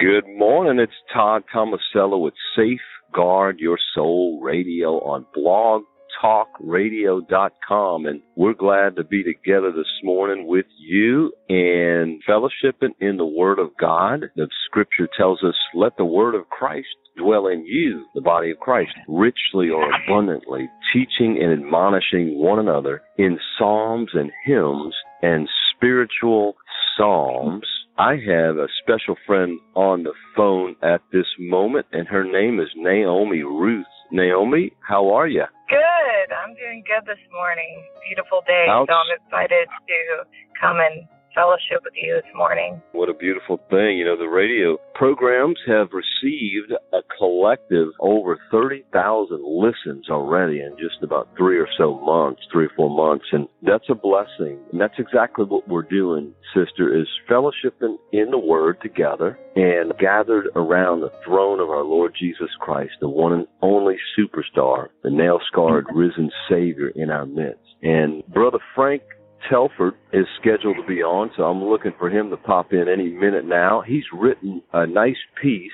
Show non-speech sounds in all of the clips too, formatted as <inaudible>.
Good morning. It's Todd Tomasello with Safeguard Your Soul Radio on blogtalkradio.com. And we're glad to be together this morning with you and fellowshipping in the Word of God. The scripture tells us, let the Word of Christ dwell in you, the body of Christ, richly or abundantly, teaching and admonishing one another in psalms and hymns and spiritual psalms. I have a special friend on the phone at this moment, and her name is Naomi Ruth. Naomi, how are you? Good. I'm doing good this morning. Beautiful day, so I'm excited to come and fellowship with you this morning. What a beautiful thing. You know, the radio programs have received a collective over 30,000 listens already in just about three or so months, three or four months. And that's a blessing. And that's exactly what we're doing, sister, is fellowshipping in the Word together and gathered around the throne of our Lord Jesus Christ, the one and only superstar, the nail scarred risen Savior in our midst. And Brother Frank Telford is scheduled to be on, so I'm looking for him to pop in any minute now. He's written a nice piece,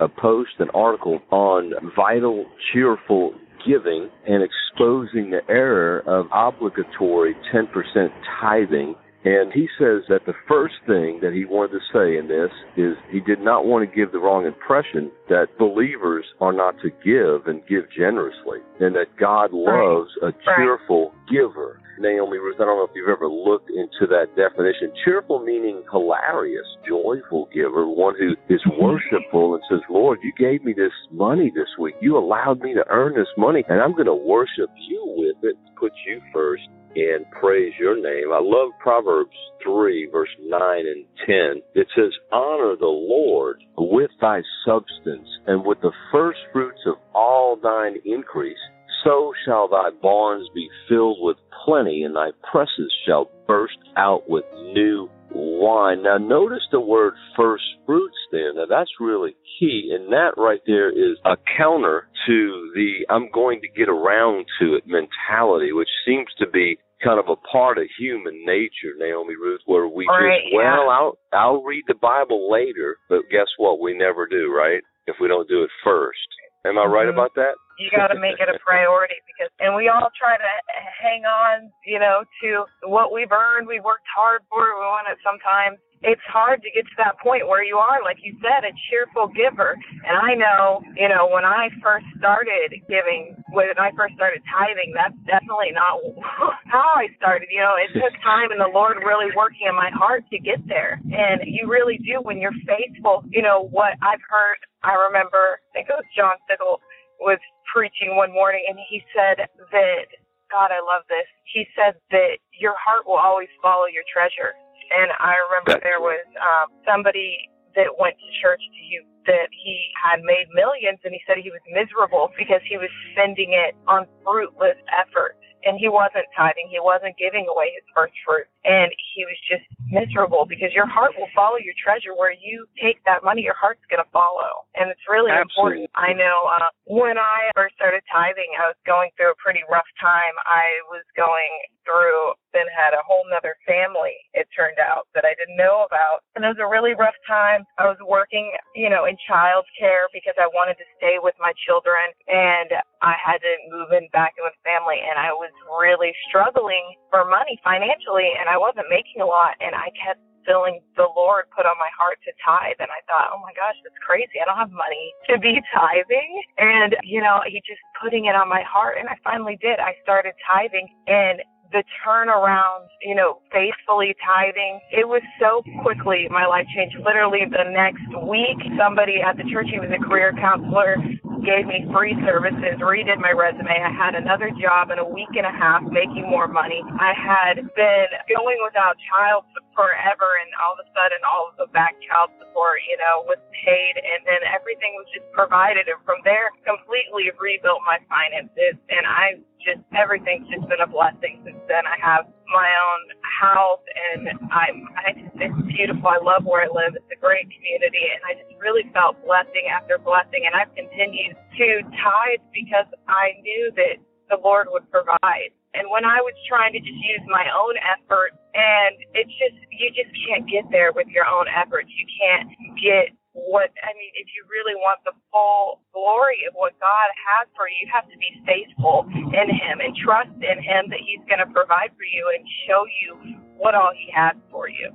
a post, an article on vital, cheerful giving and exposing the error of obligatory 10% tithing. And he says that the first thing that he wanted to say in this is he did not want to give the wrong impression that believers are not to give and give generously, and that God loves a cheerful giver. Naomi Ruth, I don't know if you've ever looked into that definition. Cheerful meaning hilarious, joyful giver, one who is worshipful and says, Lord, you gave me this money this week. You allowed me to earn this money, and I'm going to worship you with it, put you first, and praise your name. I love Proverbs 3, verse 9 and 10. It says, Honor the Lord with thy substance and with the first fruits of all thine increase so shall thy barns be filled with plenty, and thy presses shall burst out with new wine. Now, notice the word first fruits there. Now, that's really key, and that right there is a counter to the I'm going to get around to it mentality, which seems to be kind of a part of human nature, Naomi Ruth, where we right, just, well, I'll, I'll read the Bible later, but guess what? We never do, right? If we don't do it first. Am I right mm-hmm. about that? You got to make it a priority because, and we all try to hang on, you know, to what we've earned. We've worked hard for it. We want it sometimes. It's hard to get to that point where you are, like you said, a cheerful giver. And I know, you know, when I first started giving, when I first started tithing, that's definitely not <laughs> how I started. You know, it <laughs> took time and the Lord really working in my heart to get there. And you really do when you're faithful. You know, what I've heard, I remember, I think it was John Sickle was preaching one morning and he said that God, I love this. He said that your heart will always follow your treasure. And I remember there was um, somebody that went to church to you that he had made millions and he said he was miserable because he was spending it on fruitless effort and he wasn't tithing, he wasn't giving away his first fruit, and he was just miserable because your heart will follow your treasure. Where you take that money, your heart's going to follow, and it's really Absolutely. important. I know uh, when I first started tithing, I was going through a pretty rough time. I was going through, then had a whole nother family. It turned out that I didn't know about, and it was a really rough time. I was working, you know, in child care because I wanted to stay with my children, and I had to move in back in with family family and I was really struggling for money financially and I wasn't making a lot and I kept feeling the Lord put on my heart to tithe. And I thought, oh my gosh, that's crazy. I don't have money to be <laughs> tithing. And, you know, he just putting it on my heart. And I finally did. I started tithing and the turnaround, you know, faithfully tithing, it was so quickly my life changed. Literally the next week, somebody at the church, he was a career counselor, gave me free services, redid my resume. I had another job in a week and a half making more money. I had been going without child forever and all of a sudden all of the back child support, you know, was paid and then everything was just provided and from there completely rebuilt my finances and I just everything's just been a blessing since then. I have my own house, and I'm I it's beautiful. I love where I live. It's a great community, and I just really felt blessing after blessing. And I've continued to tithe because I knew that the Lord would provide. And when I was trying to just use my own effort, and it's just you just can't get there with your own efforts. You can't get what I mean, if you really want the full glory of what God has for you, you have to be faithful in Him and trust in Him that He's going to provide for you and show you what all He has for you.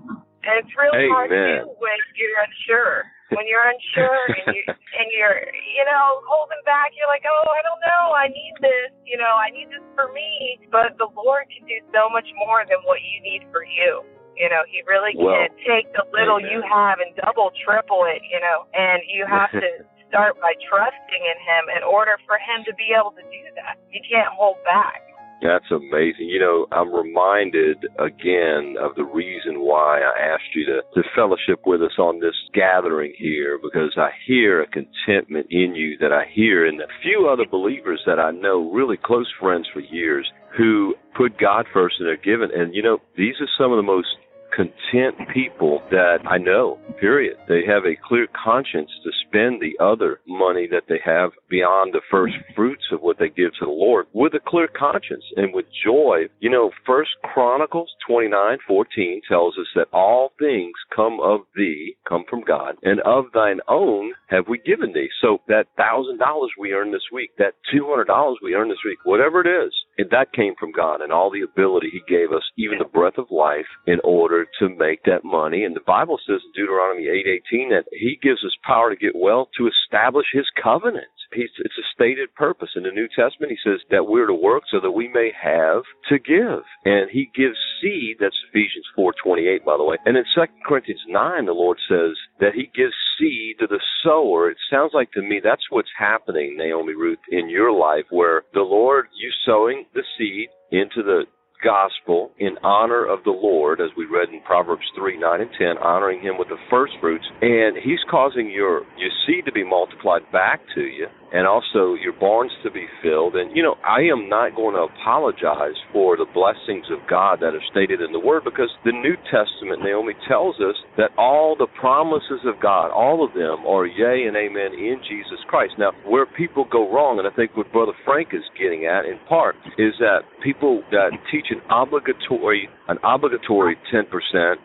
And it's really Amen. hard to do when you're unsure. When you're unsure and you <laughs> and you're you know holding back, you're like, oh, I don't know, I need this, you know, I need this for me. But the Lord can do so much more than what you need for you. You know, he really Well, can take the little you have and double, triple it, you know, and you have to <laughs> start by trusting in him in order for him to be able to do that. You can't hold back. That's amazing. You know, I'm reminded again of the reason why I asked you to, to fellowship with us on this gathering here because I hear a contentment in you that I hear in a few other believers that I know, really close friends for years, who put God first in their giving. And, you know, these are some of the most content people that I know, period. They have a clear conscience to spend the other money that they have beyond the first fruits of what they give to the Lord with a clear conscience and with joy. You know, First Chronicles twenty nine fourteen tells us that all things come of thee, come from God, and of thine own have we given thee. So that thousand dollars we earned this week, that two hundred dollars we earned this week, whatever it is, and that came from God and all the ability He gave us, even the breath of life, in order to make that money. And the Bible says in Deuteronomy eight eighteen that He gives us power to get wealth to establish His covenant. He's, it's a stated purpose in the New Testament. He says that we're to work so that we may have to give, and He gives seed. That's Ephesians four twenty eight, by the way. And in Second Corinthians nine, the Lord says that He gives seed to the sower. It sounds like to me that's what's happening, Naomi Ruth, in your life, where the Lord you sowing the seed into the gospel in honor of the Lord, as we read in Proverbs 3, 9, and 10, honoring him with the first fruits. And he's causing your, your seed to be multiplied back to you and also your barns to be filled. And, you know, I am not going to apologize for the blessings of God that are stated in the Word because the New Testament, Naomi tells us that all the promises of God, all of them are yea and amen in Jesus Christ. Now, where people go wrong, and I think what Brother Frank is getting at in part, is that people that teach an obligatory an obligatory 10%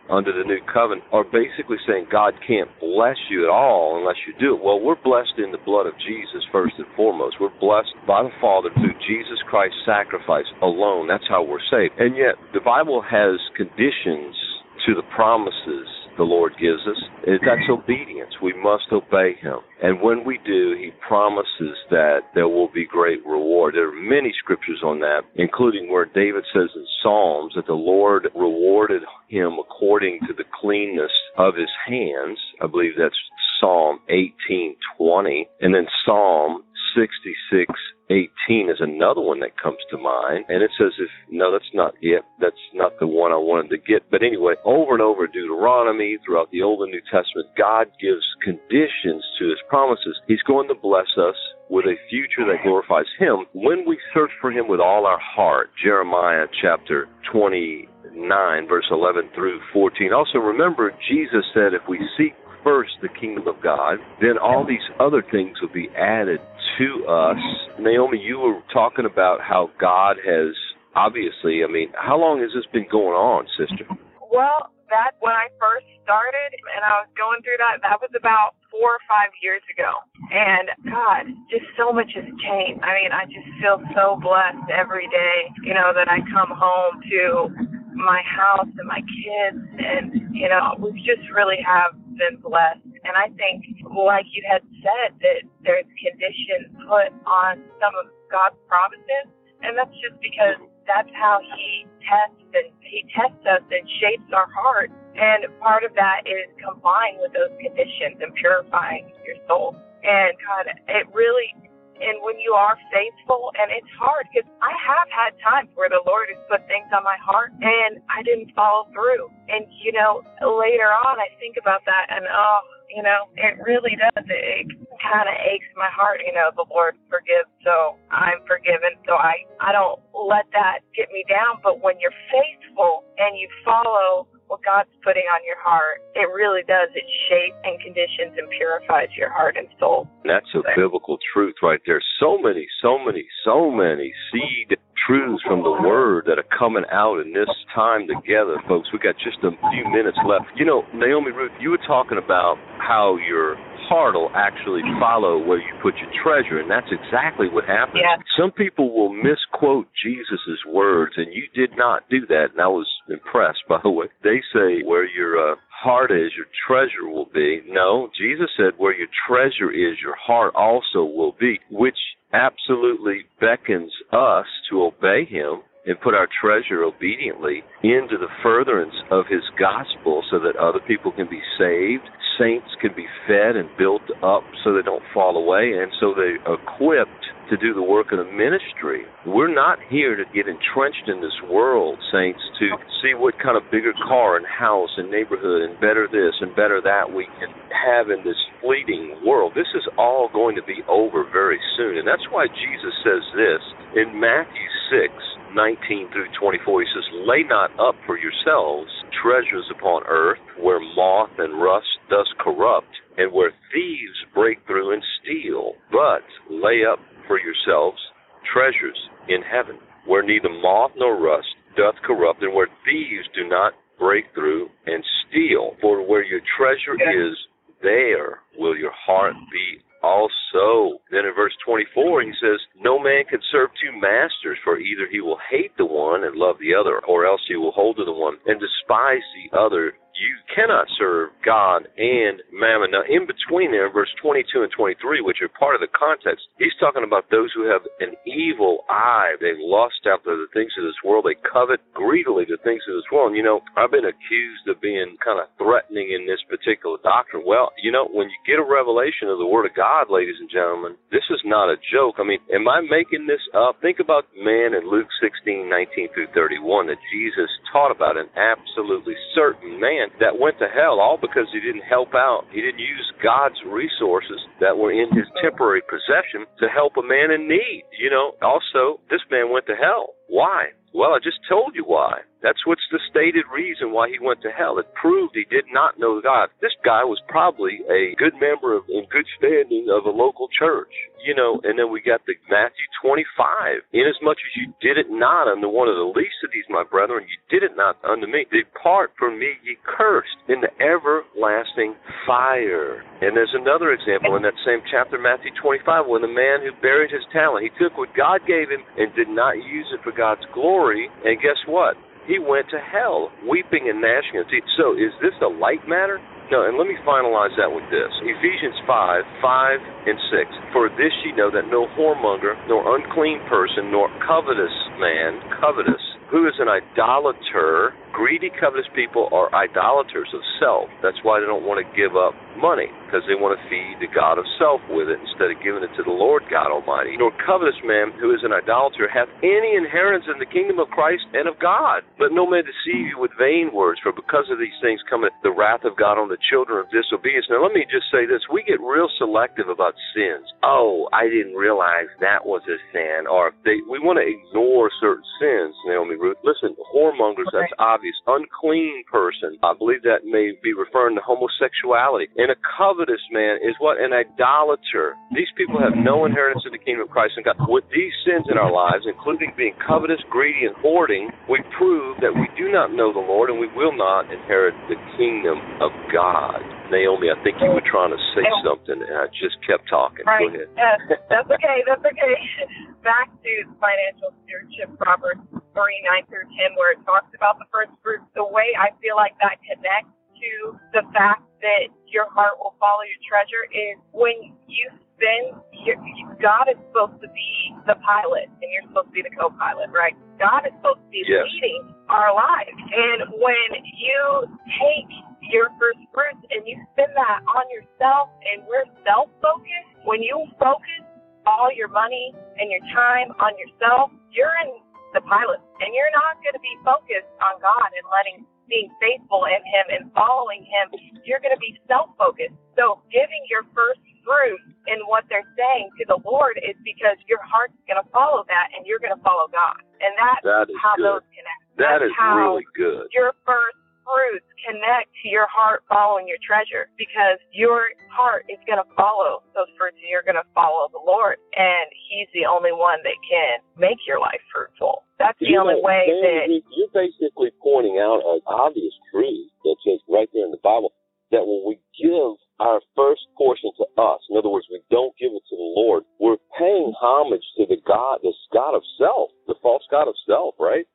under the new covenant are basically saying God can't bless you at all unless you do it. Well, we're blessed in the blood of Jesus first and foremost. We're blessed by the Father through Jesus Christ's sacrifice alone. That's how we're saved. And yet, the Bible has conditions to the promises the Lord gives us. That's mm-hmm. obedience. We must obey Him. And when we do, He promises that there will be great reward. There are many scriptures on that, including where David says in Psalms that the Lord rewarded him according to the cleanness of his hands. I believe that's Psalm 18:20, and then Psalm 66:18 is another one that comes to mind, and it says, "If no, that's not it. That's not the one I wanted to get." But anyway, over and over, Deuteronomy throughout the Old and New Testament, God gives conditions to His promises. He's going to bless us with a future that glorifies Him when we search for Him with all our heart. Jeremiah chapter 29, verse 11 through 14. Also, remember, Jesus said, "If we seek first the kingdom of God, then all these other things will be added to us. Naomi, you were talking about how God has obviously, I mean, how long has this been going on, sister? Well, that when I first started and I was going through that, that was about four or five years ago. And God, just so much has changed. I mean, I just feel so blessed every day, you know, that I come home to my house and my kids and you know we just really have been blessed. And i think like you had said that there's conditions put on some of god's promises and that's just because that's how he tests and he tests us and shapes our heart. And part of that is complying with those conditions and purifying your soul. And god it really and when you are faithful, and it's hard because I have had times where the Lord has put things on my heart and I didn't follow through. And, you know, later on I think about that and, oh, you know, it really does. It kind of aches my heart, you know, the Lord forgives, so I'm forgiven. So I, I don't let that get me down. But when you're faithful and you follow what God's putting on your heart, it really does. It shapes and conditions and purifies your heart and soul. That's a biblical truth right there. So many, so many, so many seed truths from the Word that are coming out in this time together, folks. We got just a few minutes left. You know, Naomi Ruth, you were talking about how your heart will actually follow where you put your treasure, and that's exactly what happens. Yeah. Some people will misquote Jesus' words, and you did not do that, and I was impressed, by the way. They say, where your uh, heart is, your treasure will be. No, Jesus said, where your treasure is, your heart also will be, which absolutely beckons us to obey him and put our treasure obediently into the furtherance of his gospel so that other people can be saved, saints can be fed and built up so they don't fall away, and so they're equipped to do the work of the ministry. We're not here to get entrenched in this world, saints, to see what kind of bigger car and house and neighborhood and better this and better that we can have in this fleeting world. This is all going to be over very soon. And that's why Jesus says this in Matthew 6 19 through 24. He says, Lay not up for yourselves treasures upon earth where moth and rust does corrupt and where thieves break through and steal, but lay up for yourselves treasures in heaven, where neither moth nor rust doth corrupt, and where thieves do not break through and steal. For where your treasure is, there will your heart be also. Then in verse 24, he says, No man can serve two masters, for either he will hate the one and love the other, or else he will hold to the one and despise the other you cannot serve God and mammon. Now, in between there, verse 22 and 23, which are part of the context, he's talking about those who have an evil eye. They lust after the things of this world. They covet greedily the things of this world. And, you know, I've been accused of being kind of threatening in this particular doctrine. Well, you know, when you get a revelation of the Word of God, ladies and gentlemen, this is not a joke. I mean, am I making this up? Think about man in Luke 16, 19 through 31 that Jesus taught about, an absolutely certain man man that went to hell all because he didn't help out. He didn't use God's resources that were in his temporary possession to help a man in need. You know, also, this man went to hell. Why? Well, I just told you why. That's what's the stated reason why he went to hell. It proved he did not know God. This guy was probably a good member of, in good standing of a local church. You know, and then we got the Matthew 25. Inasmuch as you did it not unto one of the least of these, my brethren, you did it not unto me. Depart from me, ye cursed, in the everlasting fire. And there's another example in that same chapter, Matthew 25, when the man who buried his talent, he took what God gave him and did not use it for God's glory. And guess what? He went to hell, weeping and gnashing of teeth. So is this a light matter? No, and let me finalize that with this. Ephesians 5, 5 and 6. For this ye know that no whoremonger, nor unclean person, nor covetous man, covetous, who is an idolater, greedy, covetous people are idolaters of self. That's why they don't want to give up money, because they want to feed the God of self with it instead of giving it to the Lord God Almighty. Nor covetous man, who is an idolater, hath any inheritance in the kingdom of Christ and of God. But no man deceive you with vain words, for because of these things cometh the wrath of God on the children of disobedience. Now, let me just say this. We get real selective about sins. Oh, I didn't realize that was a sin. Or they, we want to ignore certain sins, Naomi Ruth. Listen, whoremongers, okay. that's obvious. Unclean person, I believe that may be referring to homosexuality. And a covetous covetous man is what? An idolater. These people have no inheritance in the kingdom of Christ and God. With these sins in our lives, including being covetous, greedy, and hoarding, we prove that we do not know the Lord and we will not inherit the kingdom of God. Naomi, I think you were trying to say something, and I just kept talking. Right. Go ahead. Yes, that's okay. That's okay. <laughs> Back to financial stewardship, Proverbs 3, 9 through 10, where it talks about the first fruits. The way I feel like that connects to the fact that your heart will follow your treasure is when you spend, your, God is supposed to be the pilot, and you're supposed to be the co-pilot, right? God is supposed to be Yes. leading our lives. And when you take your first fruits and you spend that on yourself and we're self focused, when you focus all your money and your time on yourself, you're in the pilot and you're not going to be focused on God and letting being faithful in him and following him. You're going to be self focused. So giving your first fruit in what they're saying to the Lord is because your heart's going to follow that and you're going to follow God. And that's That is how good. those connect. That That's is how really good. your first fruits connect to your heart following your treasure because your heart is going to follow those fruits and you're going to follow the Lord. And He's the only one that can make your life fruitful. That's the You only know, way Dan, that. you- You're basically pointing out an obvious truth that's just right there in the Bible that when we give our first portion to us, in other words, we don't give it to the Lord, we're paying homage to the God, this God of self, the false God of self, right?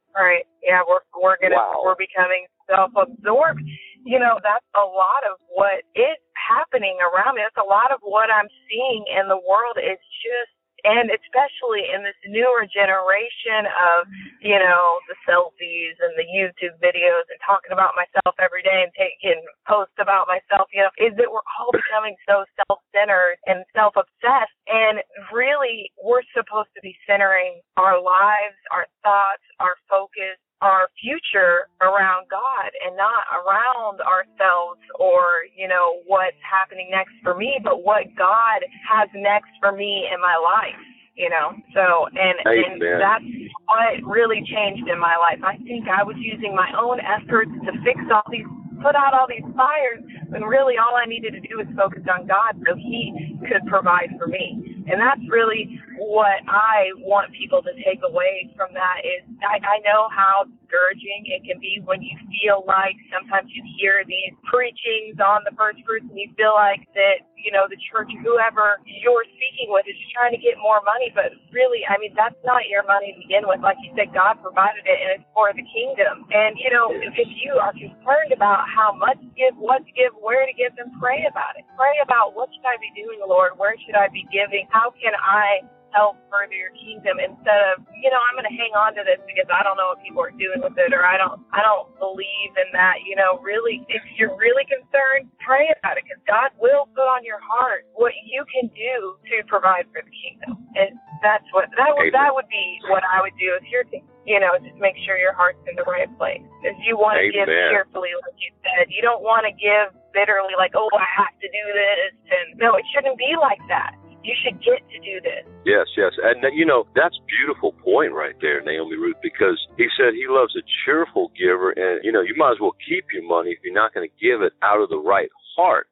We're we're gonna Wow. we're becoming self absorbed. You know, that's a lot of what is happening around me. That's a lot of what I'm seeing in the world is just and especially in this newer generation of, you know, the selfies and the YouTube videos and talking about myself every day and taking posts about myself, you know, is that we're all becoming so self centered and self obsessed and really we're supposed to be centering our lives, our thoughts, our focus, our future around God and not around ourselves or, you know, what's happening next for me, but what God has next for me in my life. You know, so and and that's what really changed in my life. I think I was using my own efforts to fix all these, put out all these fires, when really all I needed to do was focus on God so He could provide for me. And that's really what I want people to take away from that is I, I know how discouraging it can be when you feel like sometimes you hear these preachings on the first fruits and you feel like that, you know, the church, whoever you're speaking with is trying to get more money. But really, I mean, that's not your money to begin with. Like you said, God provided it and it's for the kingdom. And, you know, if you are concerned about how much to give, what to give, where to give, then pray about it. Pray about what should I be doing, Lord? Where should I be giving? How can I help further your kingdom instead of you know I'm going to hang on to this because I don't know what people are doing with it or I don't I don't believe in that you know really if you're really concerned pray about it because God will put on your heart what you can do to provide for the kingdom. And that's what that would that would be what I would do if you're you know just make sure your heart's in the right place. If you want to give cheerfully like you said. You don't want to give bitterly like oh I have to do this and no it shouldn't be like that you should get to do this Yes, yes. And, uh, you know, that's beautiful point right there, Naomi Ruth, because he said he loves a cheerful giver. And, you know, you might as well keep your money if you're not going to give it out of the right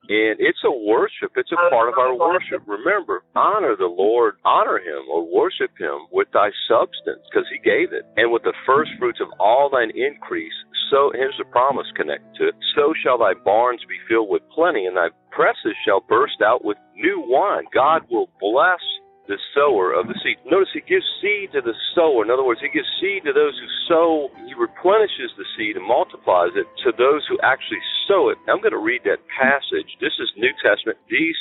And it's a worship. It's a part of our worship. Remember, honor the Lord, honor him or worship him with thy substance because he gave it. And with the first fruits of all thine increase, so here's the promise connected to it. So shall thy barns be filled with plenty and thy presses shall burst out with new wine. God will bless the sower of the seed. Notice he gives seed to the sower. In other words, he gives seed to those who sow. He replenishes the seed and multiplies it to those who actually sow it. I'm going to read that passage. This is New Testament. These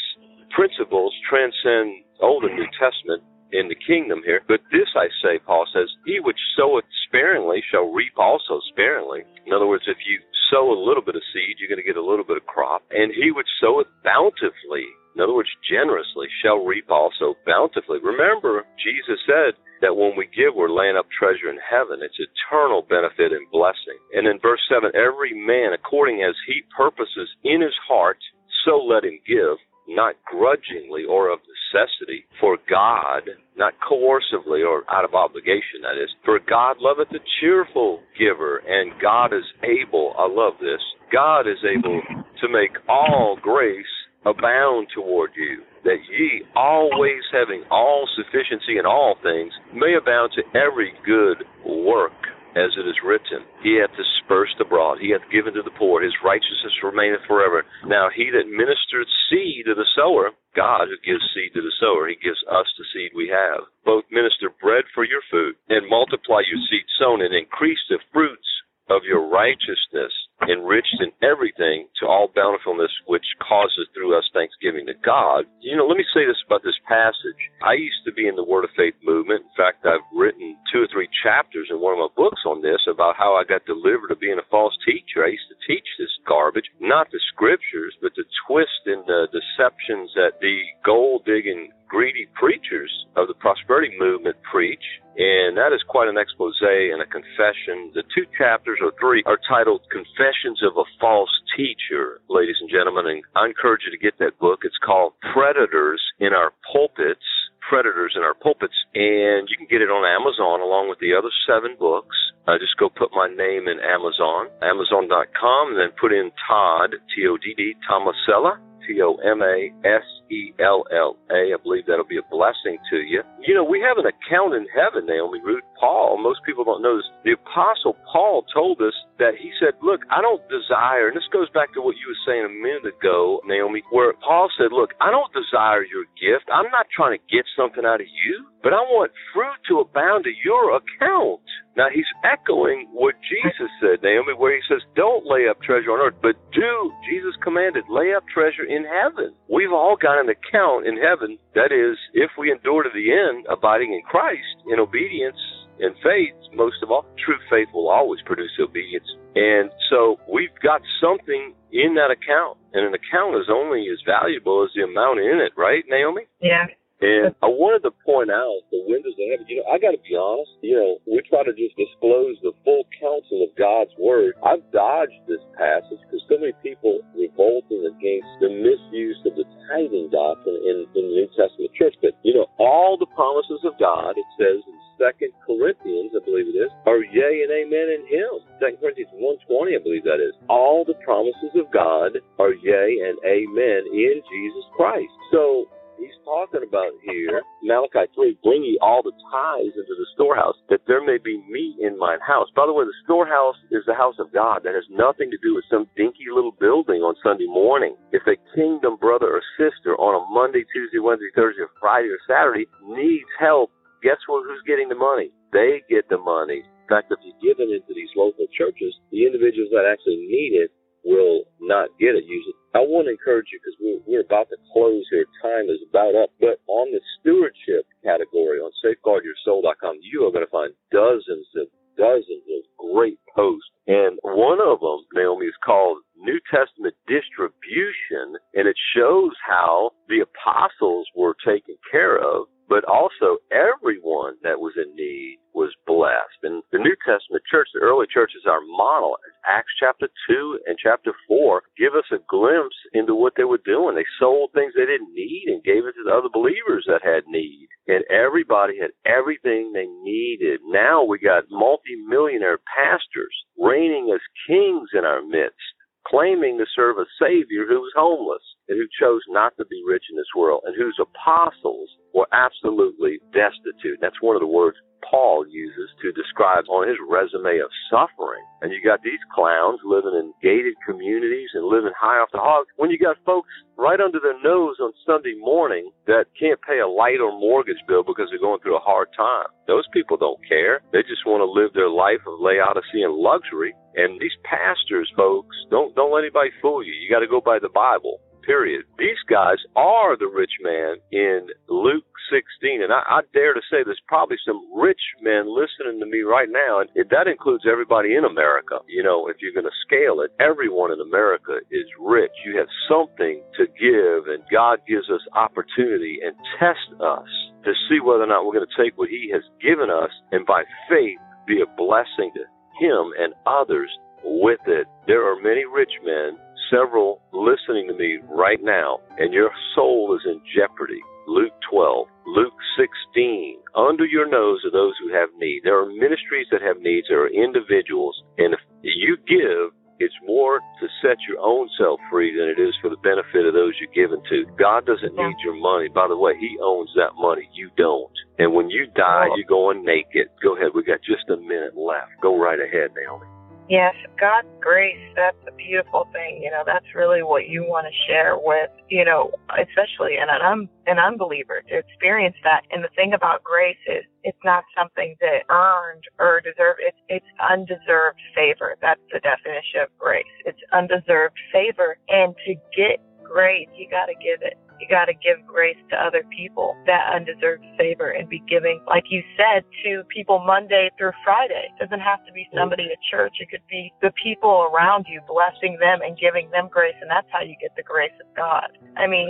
principles transcend Old and New Testament in the kingdom here. But this I say, Paul says, he which soweth sparingly shall reap also sparingly. In other words, if you sow a little bit of seed, you're going to get a little bit of crop. And he which soweth bountifully, in other words, generously, shall reap also bountifully. Remember, Jesus said that when we give, we're laying up treasure in heaven. It's eternal benefit and blessing. And in verse 7, every man according as he purposes in his heart, so let him give, not grudgingly or of necessity, for God, not coercively or out of obligation, that is. For God loveth a cheerful giver, and God is able, I love this, God is able to make all grace abound toward you, that ye, always having all sufficiency in all things, may abound to every good work as it is written, He hath dispersed abroad, He hath given to the poor, His righteousness remaineth forever. Now he that ministereth seed to the sower, God who gives seed to the sower, He gives us the seed we have. Both minister bread for your food, and multiply your seed sown, and increase the fruits of your righteousness, enriched in everything to all bountifulness, which causes through us thanksgiving to God. You know, let me say this about this passage. I used to be in the Word of Faith movement. In fact, I've written two or three chapters in one of my books on this about how I got delivered of being a false teacher. I used to teach this garbage, not the scriptures, but the twist and the deceptions that the gold digging greedy preachers of the prosperity movement preach, and that is quite an expose and a confession. The two chapters or three are titled Confessions of a False Teacher, ladies and gentlemen, and I encourage you to get that book. It's called Predators in Our Pulpits. Predators in Our Pulpits, and you can get it on Amazon along with the other seven books. Uh, just go put my name in Amazon, Amazon.com, and then put in Todd, T O D D, Tomasello, T O M A S E L L A. I believe that'll be a blessing to you. You know, we have an account in heaven, Naomi Ruth. Paul, most people don't know this. The Apostle Paul told us that he said, Look, I don't desire, and this goes back to what you were saying a minute ago, Naomi, where Paul said, Look, I don't desire your gift. I'm not trying to get something out of you, but I want fruit to abound to your account. Now he's echoing what Jesus said, Naomi, where he says, Don't lay up treasure on earth, but do, Jesus commanded, lay up treasure in heaven. We've all got an account in heaven. That is, if we endure to the end, abiding in Christ, in obedience and faith, most of all, true faith will always produce obedience. And so we've got something in that account, and an account is only as valuable as the amount in it, right, Naomi? Yeah. And I wanted to point out the windows of heaven. You know, I got to be honest. You know, we try to just disclose the full counsel of God's word. I've dodged this passage because so many people revolting against the misuse of the tithing doctrine in, in the New Testament church. But you know, all the promises of God, it says in Second Corinthians, I believe it is, are yea and amen in Him. Second Corinthians one twenty, I believe that is. All the promises of God are yea and amen in Jesus Christ. So he's talking about here, Malachi 3, bring ye all the tithes into the storehouse, that there may be meat in mine house. By the way, the storehouse is the house of God. That has nothing to do with some dinky little building on Sunday morning. If a kingdom brother or sister on a Monday, Tuesday, Wednesday, Thursday, or Friday, or Saturday needs help, guess what? Who's getting the money? They get the money. In fact, if you give it into these local churches, the individuals that actually need it will not get it usually. I want to encourage you because we're, we're about to close here. Time is about up. But on the stewardship category on safeguardyoursoul.com, you are going to find dozens of dozens of great posts. And one of them, Naomi, is called New Testament Distribution, and it shows how the apostles were taken care of but also everyone that was in need was blessed. And the New Testament church, the early church, is our model. Acts chapter 2 and chapter 4 give us a glimpse into what they were doing. They sold things they didn't need and gave it to the other believers that had need. And everybody had everything they needed. Now we got multimillionaire pastors reigning as kings in our midst claiming to serve a Savior who was homeless and who chose not to be rich in this world and whose apostles were absolutely destitute. That's one of the words Paul uses to describe on his resume of suffering. And you got these clowns living in gated communities and living high off the hog when you got folks right under their nose on Sunday morning that can't pay a light or mortgage bill because they're going through a hard time. Those people don't care. They just want to live their life of Laodicean luxury. And these pastors, folks, don't don't let anybody fool you. You got to go by the Bible period. These guys are the rich man in Luke 16. And I, I dare to say there's probably some rich men listening to me right now. And that includes everybody in America. You know, if you're going to scale it, everyone in America is rich. You have something to give, and God gives us opportunity and tests us to see whether or not we're going to take what He has given us and by faith be a blessing to Him and others with it. There are many rich men several listening to me right now, and your soul is in jeopardy. Luke 12, Luke 16. Under your nose are those who have need. There are ministries that have needs. There are individuals. And if you give, it's more to set your own self free than it is for the benefit of those you're giving to. God doesn't need your money. By the way, He owns that money. You don't. And when you die, oh. you're going naked. Go ahead. We got just a minute left. Go right ahead, Naomi. Yes, God's grace, that's a beautiful thing. You know, that's really what you want to share with, you know, especially an, un, an unbeliever to experience that. And the thing about grace is it's not something that earned or deserved. It's, it's undeserved favor. That's the definition of grace. It's undeserved favor. And to get grace, you got to give it. You got to give grace to other people, that undeserved favor, and be giving, like you said, to people Monday through Friday. It doesn't have to be somebody at church. It could be the people around you, blessing them and giving them grace, and that's how you get the grace of God. I mean,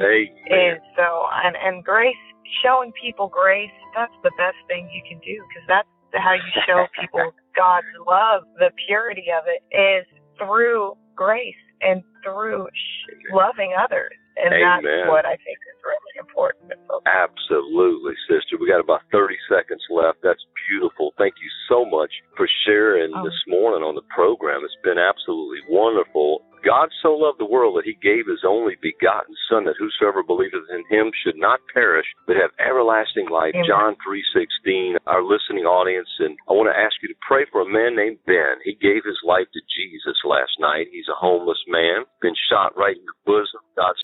and so and and grace, showing people grace, that's the best thing you can do because that's how you show <laughs> people God's love. The purity of it is through grace and through loving others. And Amen. that's what I think is really important. Absolutely, sister. We got about 30 seconds left. That's beautiful. Thank you so much for sharing oh. this morning on the program. It's been absolutely wonderful. God so loved the world that he gave his only begotten son that whosoever believeth in him should not perish but have everlasting life. Amen. John 3:16. Our listening audience and I want to ask you to pray for a man named Ben. He gave his life to Jesus last night. He's a homeless man, been shot right in the bosom. God's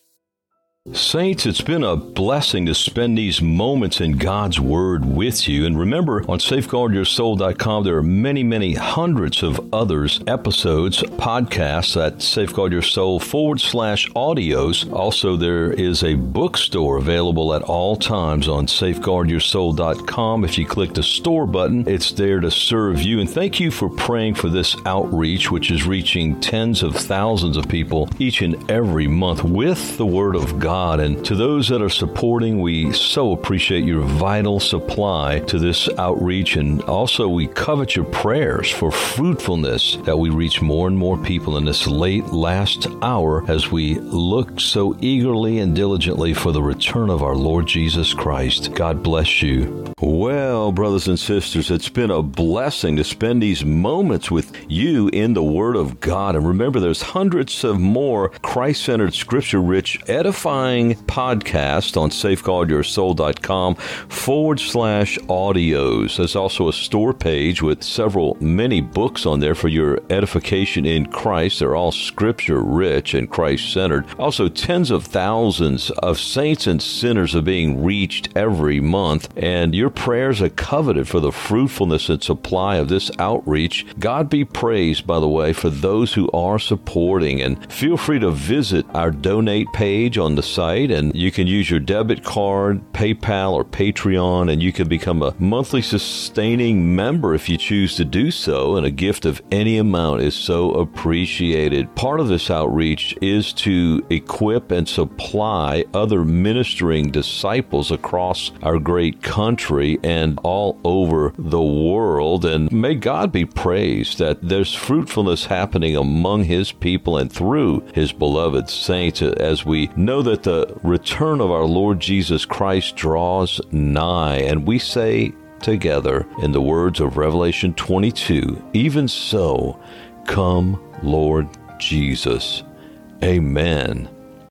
Saints, it's been a blessing to spend these moments in God's Word with you. And remember, on safeguardyoursoul.com, there are many, many hundreds of others, episodes, podcasts at Safeguard Your Soul forward slash audios. Also, there is a bookstore available at all times on safeguardyoursoul.com. If you click the store button, it's there to serve you. And thank you for praying for this outreach, which is reaching tens of thousands of people each and every month with the Word of God. God. And to those that are supporting, we so appreciate your vital supply to this outreach. And also, we covet your prayers for fruitfulness that we reach more and more people in this late last hour as we look so eagerly and diligently for the return of our Lord Jesus Christ. God bless you. Well, brothers and sisters, it's been a blessing to spend these moments with you in the Word of God. And remember, there's hundreds of more Christ centered, scripture rich, edifying podcast on safeguardyoursoul.com forward slash audios. There's also a store page with several, many books on there for your edification in Christ. They're all scripture rich and Christ centered. Also, tens of thousands of saints and sinners are being reached every month, and your prayers are coveted for the fruitfulness and supply of this outreach. God be praised, by the way, for those who are supporting, and feel free to visit our donate page on the site and you can use your debit card, PayPal, or Patreon, and you can become a monthly sustaining member if you choose to do so. And a gift of any amount is so appreciated. Part of this outreach is to equip and supply other ministering disciples across our great country and all over the world. And may God be praised that there's fruitfulness happening among His people and through His beloved saints as we know the return of our Lord Jesus Christ draws nigh, and we say together in the words of Revelation 22 Even so, come, Lord Jesus. Amen.